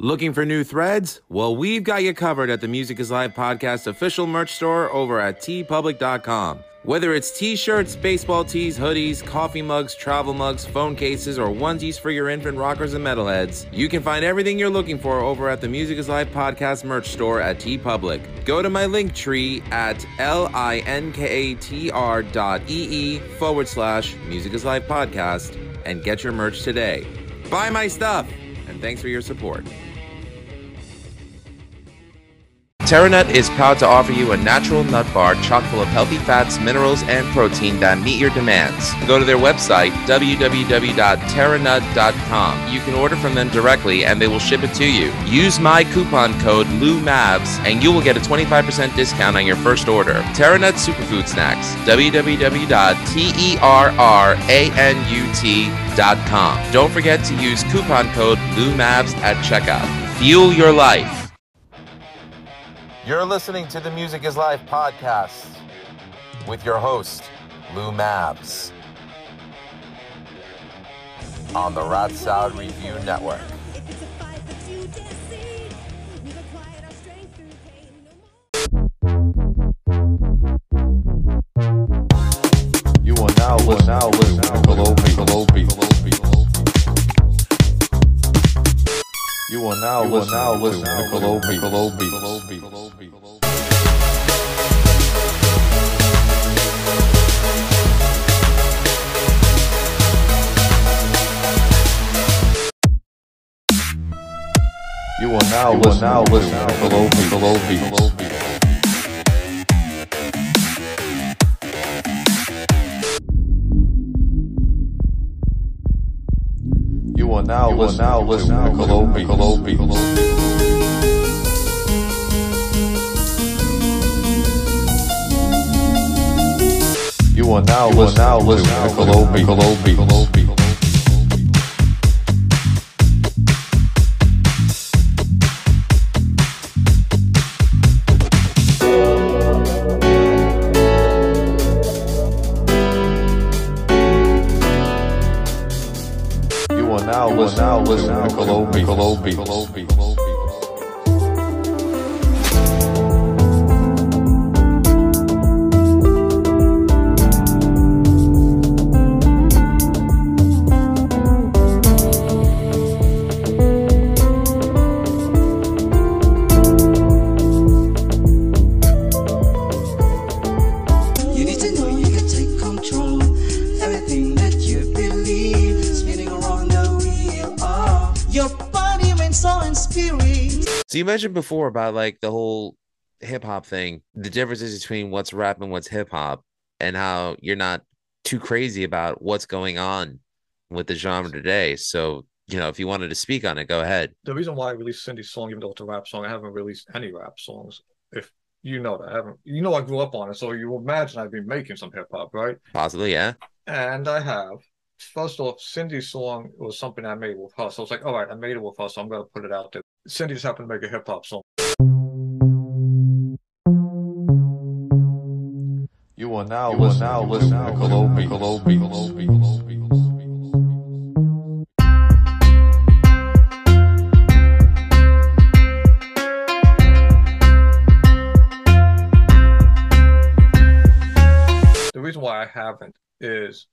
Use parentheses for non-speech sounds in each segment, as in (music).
Looking for new threads? Well, we've got you covered at the Music is Life podcast official merch store over at teepublic.com. Whether it's t shirts, baseball tees, hoodies, coffee mugs, travel mugs, phone cases, or onesies for your infant rockers and metalheads, you can find everything you're looking for over at the Music is Life podcast merch store at TeePublic. Go to my link tree at l-i-n-k-a-t-r dot e-e forward slash Music is Live podcast and get your merch today. Buy my stuff, and thanks for your support. TerraNut is proud to offer you a natural nut bar chock full of healthy fats, minerals, and protein that meet your demands. Go to their website, www.terranut.com. You can order from them directly and they will ship it to you. Use my coupon code LUMAVS and you will get a 25% discount on your first order. TerraNut Superfood Snacks, www.terranut.com. Don't forget to use coupon code LUMAVS at checkout. Fuel your life. You're listening to the Music is Life podcast with your host, Lou Mavs, on the Rat Salad Review Network. You are now listening to Kalobi, Kalobi, Kalobi. You are now listening to Kalobi, Kalobi, Kalobi, Kalobi. You are now listening to Kalobi, Kalobi, Kalobi. You are now listening to Kalobi, Kalobi. You are now listening to Kalobi, Kalobi, Kalobi. You So you mentioned before about like the whole hip hop thing, the differences between what's rap and what's hip hop, and how you're not too crazy about what's going on with the genre today. So, you know, if you wanted to speak on it, go ahead. the reason why I released Cindy's song, even though it's a rap song, I haven't released any rap songs. If you know that, I haven't. You know, I grew up on it, so you imagine I've been making some hip hop, right? Possibly, yeah. And I have. First off, Cindy's song was something I made with her, so I was like, all right, I made it with her, so I'm gonna put it out there. Cindy just happened to make a hip hop song. You are now listening to Kalobi, Kalobi, Kalobi, Kalobi, Kalobi. The reason why I haven't is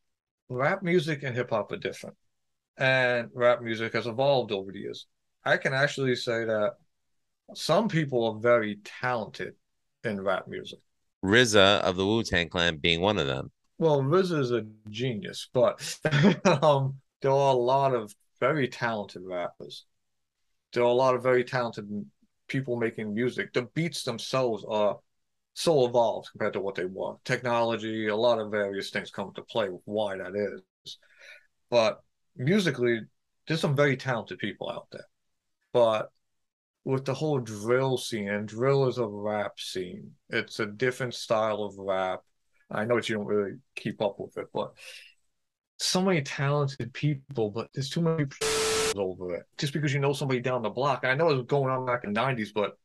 rap music and hip hop are different, and rap music has evolved over the years. I can actually say that some people are very talented in rap music. RZA of the Wu Tang Clan being one of them. Well, Riz is a genius, but (laughs) um, there are a lot of very talented rappers. There are a lot of very talented people making music. The beats themselves are so evolved compared to what they were. Technology, a lot of various things come into play with why that is. But musically, there's some very talented people out there. But with the whole drill scene, drill is a rap scene. It's a different style of rap. I know that you don't really keep up with it, but so many talented people, but there's too many (laughs) over it. Just because you know somebody down the block, and I know it was going on back in the '90s, but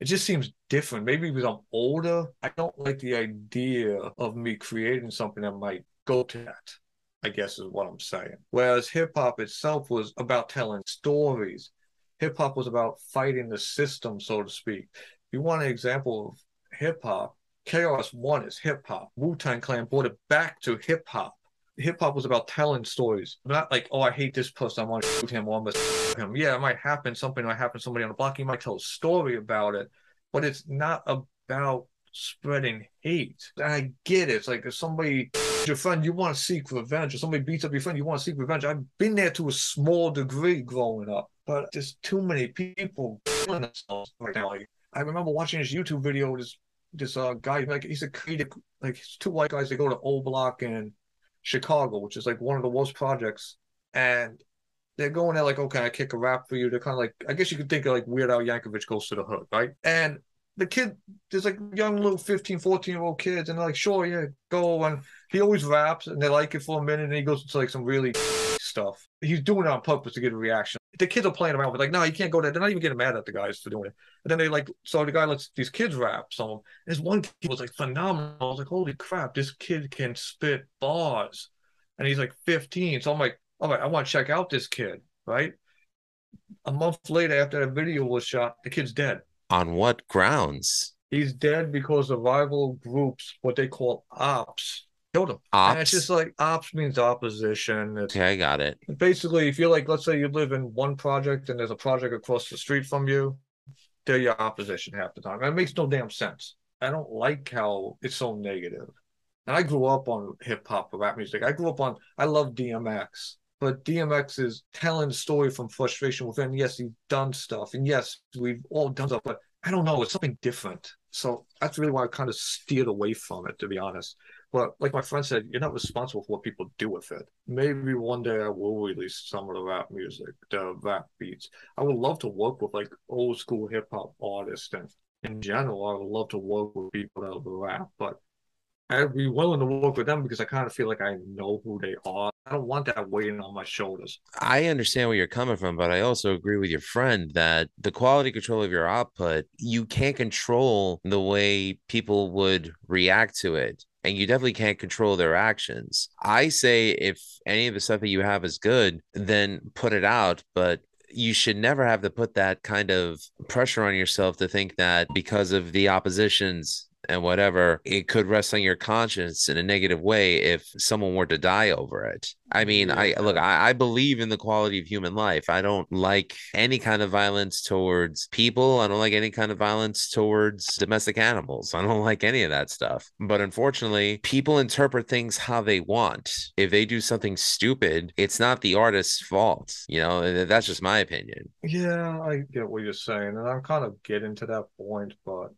it just seems different. Maybe because I'm older, I don't like the idea of me creating something that might go to that. I guess is what I'm saying. Whereas hip hop itself was about telling stories. Hip hop was about fighting the system, so to speak. If you want an example of hip hop, KRS One is hip hop. Wu Tang Clan brought it back to hip hop. Hip hop was about telling stories, not like, oh, I hate this person, I want to shoot him, or I'm gonna shoot him. Yeah, it might happen, something might happen to somebody on the block, you might tell a story about it, but it's not about spreading hate. And I get it. It's like if somebody your friend, you want to seek revenge, or somebody beats up your friend, you want to seek revenge. I've been there to a small degree growing up, but there's too many people killing themselves right now. Like, I remember watching this YouTube video. This this uh guy, like he's a creative, like two white guys. They go to O Block in Chicago, which is like one of the worst projects, and they're going there like, okay, I kick a rap for you. They're kind of like, I guess you could think of like Weird Al Yankovic goes to the hood, right? And the kid, there's like young little 15, 14 year old kids, and they're like, sure, yeah, go. And he always raps, and they like it for a minute, and he goes into like some really (laughs) stuff. He's doing it on purpose to get a reaction. The kids are playing around with like, no, you can't go there. They're not even getting mad at the guys for doing it. And then they like, so the guy lets these kids rap some. And this one kid was like phenomenal. I was like, holy crap, this kid can spit bars, and he's like 15. So I'm like, all right, I want to check out this kid, right? A month later, after that video was shot, the kid's dead. On what grounds? He's dead because the rival groups, what they call ops, killed him. Ops? And it's just like ops means opposition. It's Okay, I got it. basically if you're like, let's say you live in one project and there's a project across the street from you, they're your opposition half the time. That makes no damn sense. I don't like how it's so negative. And I grew up on hip hop rap music. I grew up on I love DMX. But DMX is telling the story from frustration within. Yes, he's done stuff. And yes, we've all done stuff, but I don't know, it's something different. So that's really why I kind of steered away from it, to be honest. But like my friend said, you're not responsible for what people do with it. Maybe one day I will release some of the rap music, the rap beats. I would love to work with like old school hip hop artists, and in general, I would love to work with people that rap. But I'd be willing to work with them because I kind of feel like I know who they are. I don't want that weighing on my shoulders. I understand where you're coming from, but I also agree with your friend that the quality control of your output, you can't control the way people would react to it. And you definitely can't control their actions. I say if any of the stuff that you have is good, then put it out. But you should never have to put that kind of pressure on yourself to think that because of the oppositions and whatever, it could rest on your conscience in a negative way if someone were to die over it. I mean, I look, I, I believe in the quality of human life. I don't like any kind of violence towards people. I don't like any kind of violence towards domestic animals. I don't (laughs) like any of that stuff. But unfortunately, people interpret things how they want. If they do something stupid, it's not the artist's fault. You know, that's just my opinion. Yeah, I get what you're saying, and I'm kind of getting to that point, but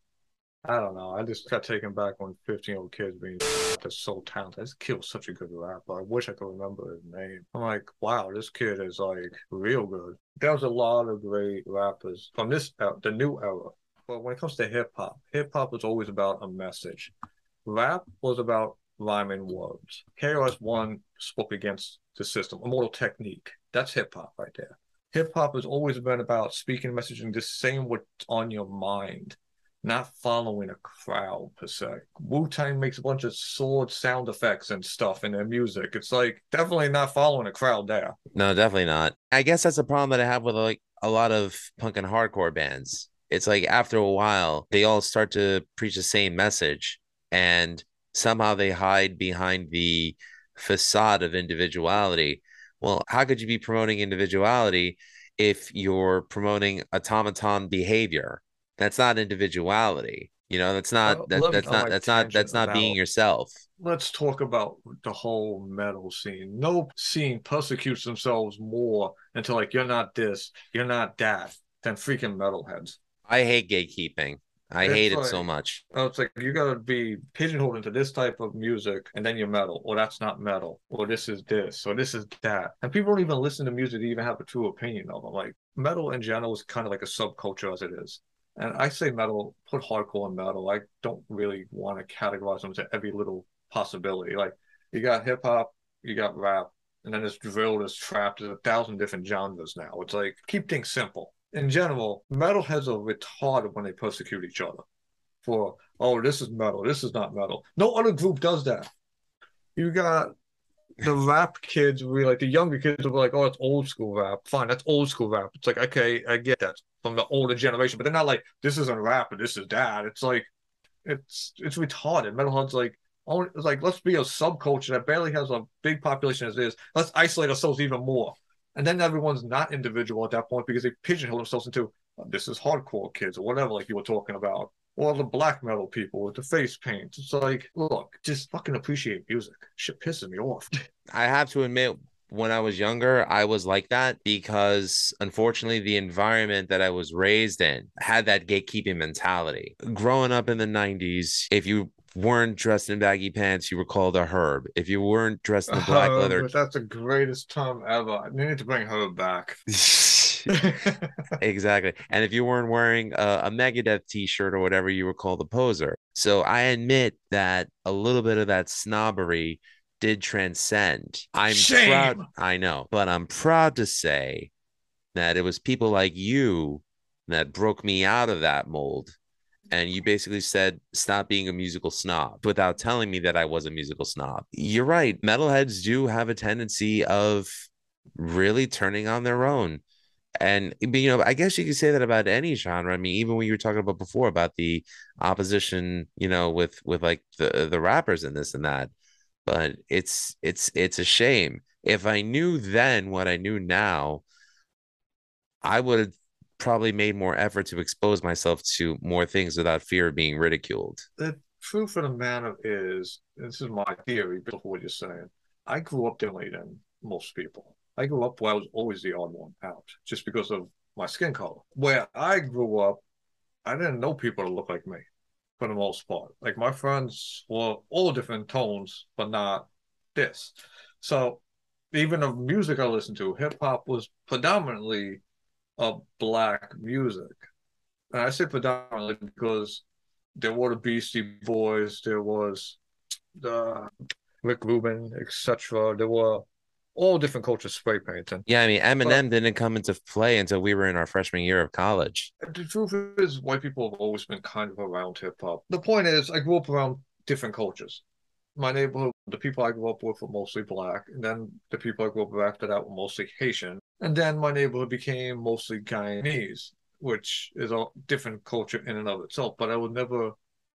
I don't know. I just got taken back when 15 year old kids being that's so talented. This kid was such a good rapper. I wish I could remember his name. I'm like, wow, this kid is like real good. There was a lot of great rappers from this era, the new era. But when it comes to hip hop, hip hop was always about a message. Rap was about rhyming words. KRS One spoke against the system, immortal technique. That's hip hop right there. Hip hop has always been about speaking and just saying what's on your mind not following a crowd per se. Wu Tang makes a bunch of sword sound effects and stuff in their music. It's like definitely not following a crowd there. No, definitely not. I guess that's a problem that I have with like a lot of punk and hardcore bands. It's like after a while, they all start to preach the same message and somehow they hide behind the facade of individuality. Well, how could you be promoting individuality if you're promoting automaton behavior? That's not individuality. You know, that's not Uh, that, that's not that's not that's not being yourself. Let's talk about the whole metal scene. No scene persecutes themselves more until like you're not this, you're not that, than freaking metalheads. I hate gatekeeping. I It's hate it so much. Oh, it's like you gotta be pigeonholed into this type of music and then you're metal, or that's not metal, or this is this, or this is that. And people don't even listen to music to even have a true opinion of them. Like metal in general is kind of like a subculture as it is. And I say metal, put hardcore in metal. I don't really want to categorize them to every little possibility. Like you got hip hop, you got rap, and then there's drill, there's trap, there's a thousand different genres now. It's like keep things simple. In general, metalheads are retarded when they persecute each other for oh this is metal this is not metal no other group does that you got the rap kids will be like the younger kids will be like, oh, it's old school rap. Fine, that's old school rap. It's like, okay, I get that from the older generation, but they're not like this isn't rap and this is that. It's like it's it's retarded. Metalhead's like oh, it's like let's be a subculture that barely has a big population as is. Let's isolate ourselves even more. And then everyone's not individual at that point because they pigeonhole themselves into oh, this is hardcore kids or whatever, like you were talking about or the black metal people with the face paint. It's like, look, just fucking appreciate music. Shit pisses me off. I have to admit, when I was younger, I was like that because unfortunately, the environment that I was raised in had that gatekeeping mentality. Growing up in the 90s, if you weren't dressed in baggy pants, you were called a herb. If you weren't dressed in black Oh, leather, that's the greatest term ever. I need to bring her back. (laughs) exactly. And if you weren't wearing a, a Megadeth t-shirt or whatever, you were called a poser. So I admit that a little bit of that snobbery did transcend. I'm Shame. proud. I know, but I'm proud to say that it was people like you that broke me out of that mold. And you basically said, stop being a musical snob without telling me that I was a musical snob. You're right. Metalheads do have a tendency of really turning on their own and you know i guess you could say that about any genre i mean even when you were talking about before about the opposition you know with with like the the rappers and this and that but it's it's it's a shame if i knew then what i knew now i would have probably made more effort to expose myself to more things without fear of being ridiculed the truth of the matter is, this is my theory, on what you're saying. I grew up differently than most people. I grew up where I was always the odd one out, just because of my skin color. Where I grew up, I didn't know people that looked like me, for the most part. Like my friends were all different tones, but not this. So even the music I listened to, hip hop was predominantly a black music. And I say predominantly because there were the Beastie Boys, there was the Rick Rubin, etc. There were all different cultures spray painting. yeah i mean eminem didn't come into play until we were in our freshman year of college The truth is, white people have always been kind of around hip hop. The point is, I grew up around different cultures. My neighborhood, the people I grew up with were mostly black, and then the people I grew up with after that were mostly Haitian. And then my neighborhood became mostly Guyanese, which is a different culture in and of itself. But I would never,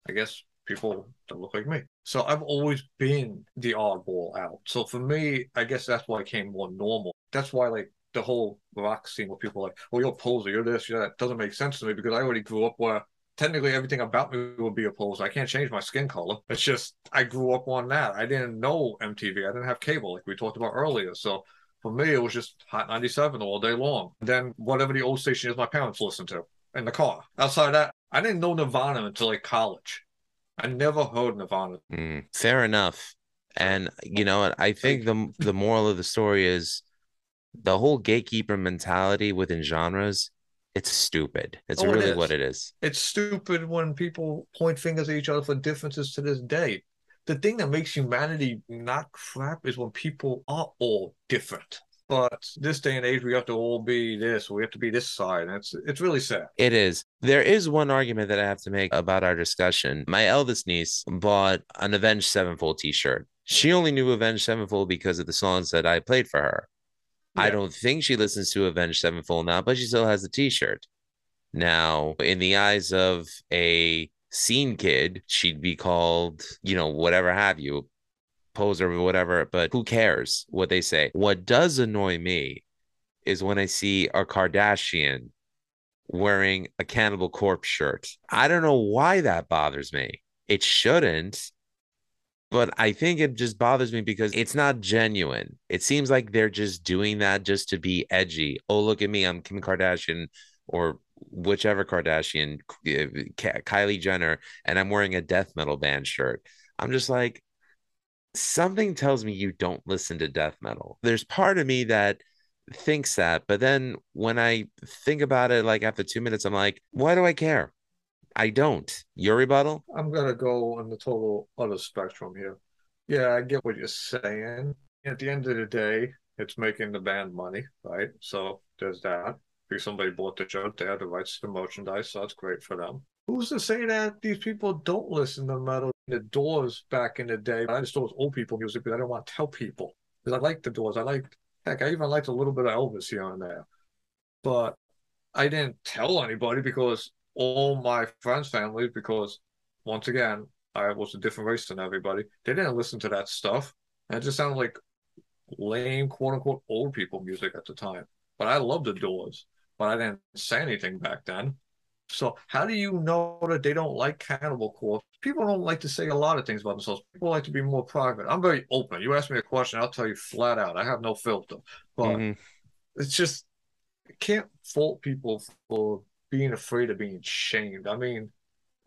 I guess, people that look like me. So I've always been the oddball out. So for me, I guess that's why I came more normal. That's why, like, the whole rock scene where people are like, oh, you're a poser, you're this, you're that, doesn't make sense to me because I already grew up where technically everything about me would be a poser. I can't change my skin color. It's just I grew up on that. I didn't know MTV. I didn't have cable like we talked about earlier. So for me, it was just Hot 97 all day long. Then whatever the old station is my parents listened to in the car. Outside that, I didn't know Nirvana until like college. I never heard Nirvana. Mm, fair enough. And you know. I think the the moral of the story is the whole gatekeeper mentality within genres. It's stupid. It's Oh, really is. what it is. It's stupid when people point fingers at each other for differences to this day. The thing that makes humanity not crap is when people are all different. But this day and age, we have to all be this, we have to be this side. And it's it's really sad. It is. There is one argument that I have to make about our discussion. My eldest niece bought an Avenged Sevenfold t-shirt. She only knew Avenged Sevenfold because of the songs that I played for her. I don't think she listens to Avenged Sevenfold now, but she still has the t-shirt. Now, in the eyes of a scene kid, she'd be called, you know, whatever have you, poser or whatever, but who cares what they say? What does annoy me is when I see a Kardashian wearing a Cannibal Corpse shirt. I don't know why that bothers me. It shouldn't, but I think it just bothers me because it's not genuine. It seems like they're just doing that just to be edgy. Oh, look at me, I'm Kim Kardashian or whichever Kardashian, Kylie Jenner, and I'm wearing a death metal band shirt. I'm just like, something tells me you don't listen to death metal. There's part of me that thinks that, but then when I think about it, like after two minutes, I'm like, why do I care? I don't. Your rebuttal? I'm gonna go on the total other spectrum here. Yeah, I get what you're saying. At the end of the day, it's making the band money, right? So there's that. Because somebody bought the shirt, they had the rights to the merchandise, so that's great for them. Who's to say that these people don't listen to metal? The Doors back in the day, I just thought it was old people music, but I don't want to tell people. Because I like the Doors. I like, heck, I even liked a little bit of Elvis here and there. But I didn't tell anybody because all my friends' families, because once again, I was a different race than everybody. They didn't listen to that stuff. And it just sounded like lame, quote unquote, old people music at the time. But I loved the Doors, but I didn't say anything back then. So how do you know that they don't like Cannibal Corpse? People don't like to say a lot of things about themselves. People like to be more private. I'm very open. You ask me a question, I'll tell you flat out. I have no filter. But Mhm. it's just you can't fault people for being afraid of being shamed. I mean,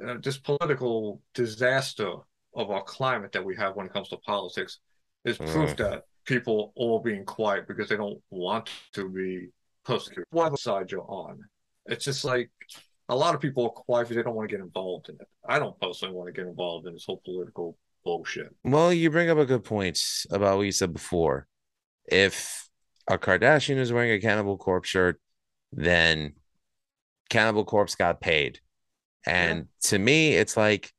uh, this political disaster of our climate that we have when it comes to politics is proof Mm. that people are all being quiet because they don't want to be persecuted. Whatever side you're on, it's just like a lot of people are quiet because they don't want to get involved in it. I don't personally want to get involved in this whole political bullshit. Well, you bring up a good point about what you said before. If a Kardashian is wearing a Cannibal Corpse shirt, then Cannibal Corpse got paid. And to me, it's like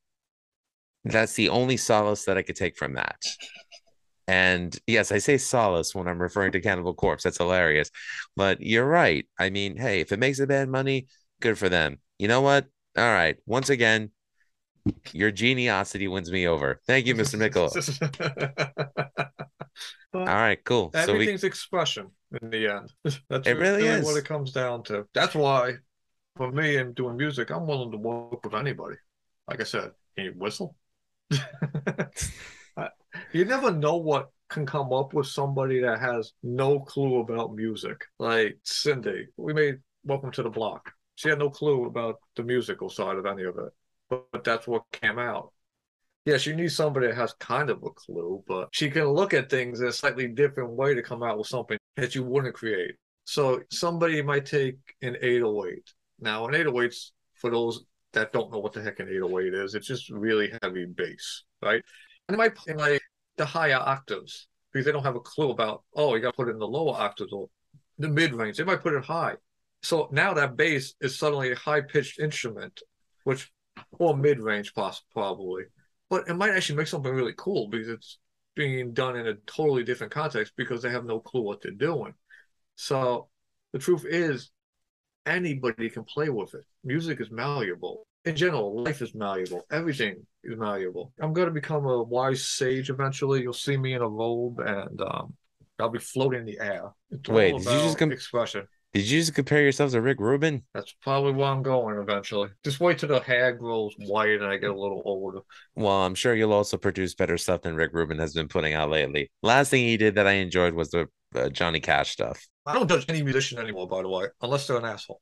that's the only solace that I could take from that. And yes, I say solace when I'm referring to Cannibal Corpse. That's hilarious. But you're right. I mean, hey, if it makes a band money, good for them. You know what? All right. Once again, your geniosity wins me over. Thank you, Mr. Mikolow. (laughs) All right, cool. So we Everything's expression in the end. (laughs) That's It really is. what it comes down to. That's why, for me, in doing music, I'm willing to work with anybody. Like I said, can you whistle? (laughs) You never know what can come up with somebody that has no clue about music. Like Cindy, we made Welcome to the Block. She had no clue about the musical side of any of it, but, but that's what came out. Yes, you need somebody that has kind of a clue, but she can look at things in a slightly different way to come out with something that you wouldn't create. So somebody might take an 808. Now, an 808's for those that don't know what the heck an 808 is, it's just really heavy bass, right? And they might play like the higher octaves because they don't have a clue about, oh, you got to put it in the lower octaves or the mid range. They might put it high. So now that bass is suddenly a high pitched instrument, which, or mid range, probably but it might actually make something really cool because it's being done in a totally different context because they have no clue what they're doing. So the truth is, anybody can play with it. Music is malleable. In general, life is malleable. Everything is malleable. I'm going to become a wise sage eventually. You'll see me in a robe and um, I'll be floating in the air. It's Wait, did you just about com- expression? Did you just compare yourself to Rick Rubin? That's probably where I'm going eventually. Just wait till the hair grows white and I get a little older. Well, I'm sure you'll also produce better stuff than Rick Rubin has been putting out lately. Last thing he did that I enjoyed was the uh, Johnny Cash stuff. I don't judge any musician anymore, by the way, unless they're an asshole.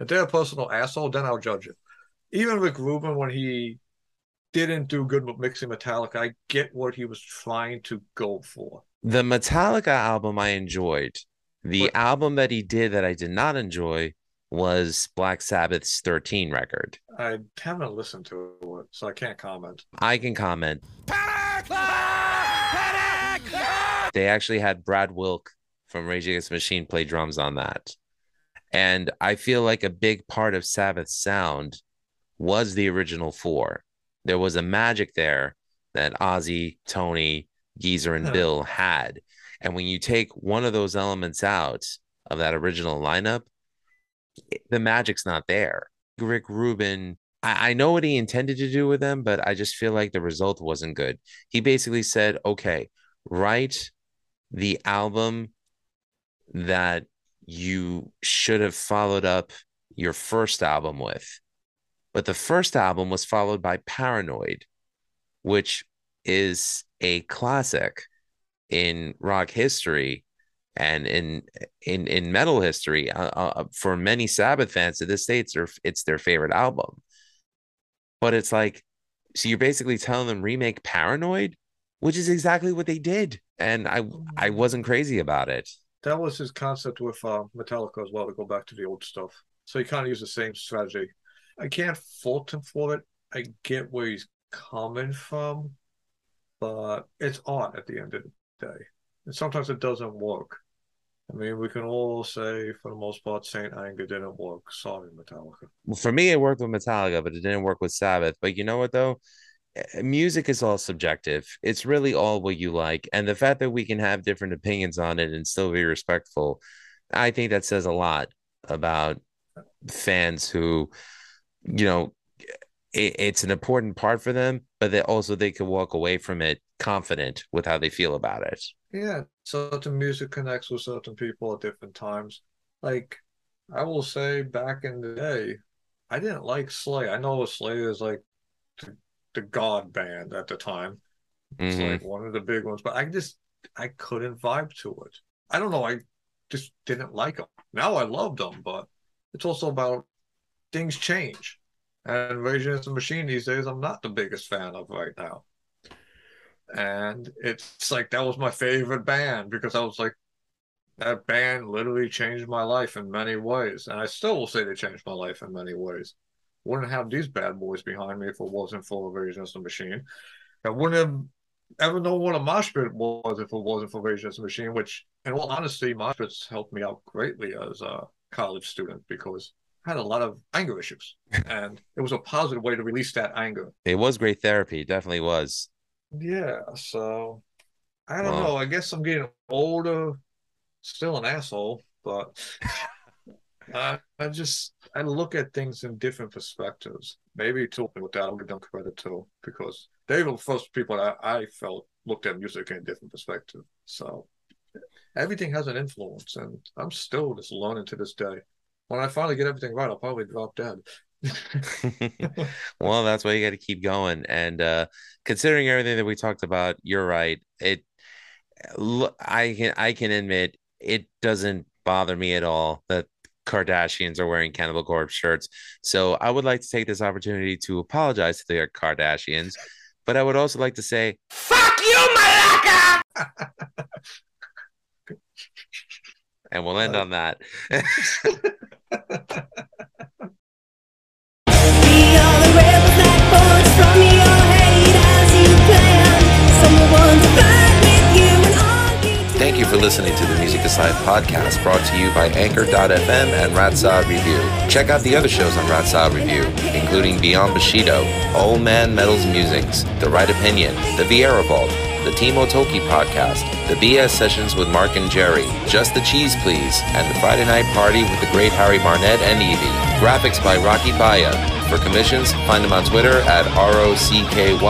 If they're a personal asshole, then I'll judge it. Even Rick Rubin, when he didn't do good with mixing Metallica, I get what he was trying to go for. The Metallica album I enjoyed. The What- album that he did that I did not enjoy was Black Sabbath's 13 record. I haven't listened to it, so I can't comment. I can comment. Panic! Panic! They actually had Brad Wilk from Rage Against the Machine play drums on that. And I feel like a big part of Sabbath's sound was the original four. There was a magic there that Ozzy, Tony, Geezer, and. Bill had. And when you take one of those elements out of that original lineup, the magic's not there. Rick Rubin, I, I know what he intended to do with them, but I just feel like the result wasn't good. He basically said, okay, write the album that you should have followed up your first album with. But the first album was followed by Paranoid, which is a classic in rock history and in in in metal history. Uh, uh, for many Sabbath fans to this day, it's their it's their favorite album. But it's like, so you're basically telling them remake Paranoid, which is exactly what they did, and I I wasn't crazy about it. That was his concept with uh, Metallica as well, to go back to the old stuff. So he kind of used the same strategy. I can't fault him for it. I get where he's coming from, but it's art at the end of the day. And sometimes it doesn't work. I mean, we can all say, for the most part, Saint Anger didn't work. Sorry, Metallica. Well, for me, it worked with Metallica, but it didn't work with Sabbath. But you know what though? eh, music is all subjective. It's really all what you like. And the fact that we can have different opinions on it and still be respectful, I think that says a lot about fans who, you know, it, it's an important part for them, but that also they can walk away from it confident with how they feel about it. Yeah, certain music connects with certain people at different times. Like I will say, back in the day, I didn't like Slayer. I know Slayer is like the, the god band at the time. It's Mhm. like one of the big ones, but I just I couldn't vibe to it. I don't know. I just didn't like them. Now I love them, but it's also about things change. And Rage Against the Machine these days, I'm not the biggest fan of right now. And it's like that was my favorite band because I was like, that band literally changed my life in many ways. And I still will say they changed my life in many ways. Wouldn't have these bad boys behind me if it wasn't for Rage Against the Machine. I wouldn't have ever known what a mosh pit was if it wasn't for Rage Against the Machine, which, in all honesty, mosh pits helped me out greatly as a college student because had a lot of anger issues. (laughs) and it was a positive way to release that anger. It was great therapy, it definitely was. Yeah, so I don't Wow. know. I guess I'm getting older, still an asshole, but (laughs) I, I just I look at things in different perspectives. Maybe too with that, I'll give them credit too, because they were the first people that I felt looked at music in a different perspective. So everything has an influence, and I'm still just learning to this day. When I finally get everything right, I'll probably drop dead. well, that's why you got to keep going. And uh, considering everything that we talked about, you're right. It, I can I can admit it doesn't bother me at all that Kardashians are wearing Cannibal Corpse shirts. So I would like to take this opportunity to apologize to the Kardashians, but I would also like to say, "Fuck you, Malaka!" (laughs) and we'll end on that. (laughs) Thank you for listening to the Music is Life podcast brought to you by Anchor.fm and Rat Salad Review. Check out the other shows on Rat Salad Review, including Beyond Bushido, Old Man Metal's Musings, The Right Opinion, The Vieira Vault, the Timo Toki podcast, the BS Sessions with Mark and Jerry, Just the Cheese Please, and the Friday Night Party with the great Harry Barnett and Evie. Graphics by Rocky Baia. For commissions, find them on Twitter at R-O-C-K-Y-B-A-I-A.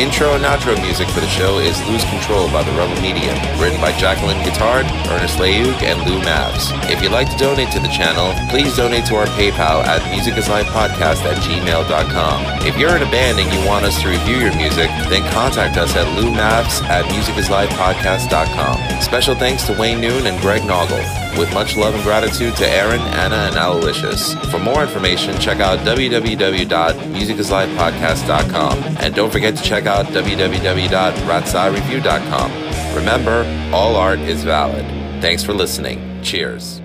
Intro and outro music for the show is Lose Control by the Rebel Medium, written by Jacqueline Guitard, Ernest Leuk, and Lou Mavs. If you'd like to donate to the channel, please donate to our PayPal at musicisLifepodcast at gmail.com. If you're in a band and you want us to review your music, then contact us at loumavs at musicisLifepodcast.com. Special thanks to Wayne Noon and Greg Noggle. With much love and gratitude to Aaron, Anna, and Alalicious. For more information, check out www.musicislifepodcast.com And don't forget to check out www.ratsaladreview.com. Remember, all art is valid. Thanks for listening. Cheers.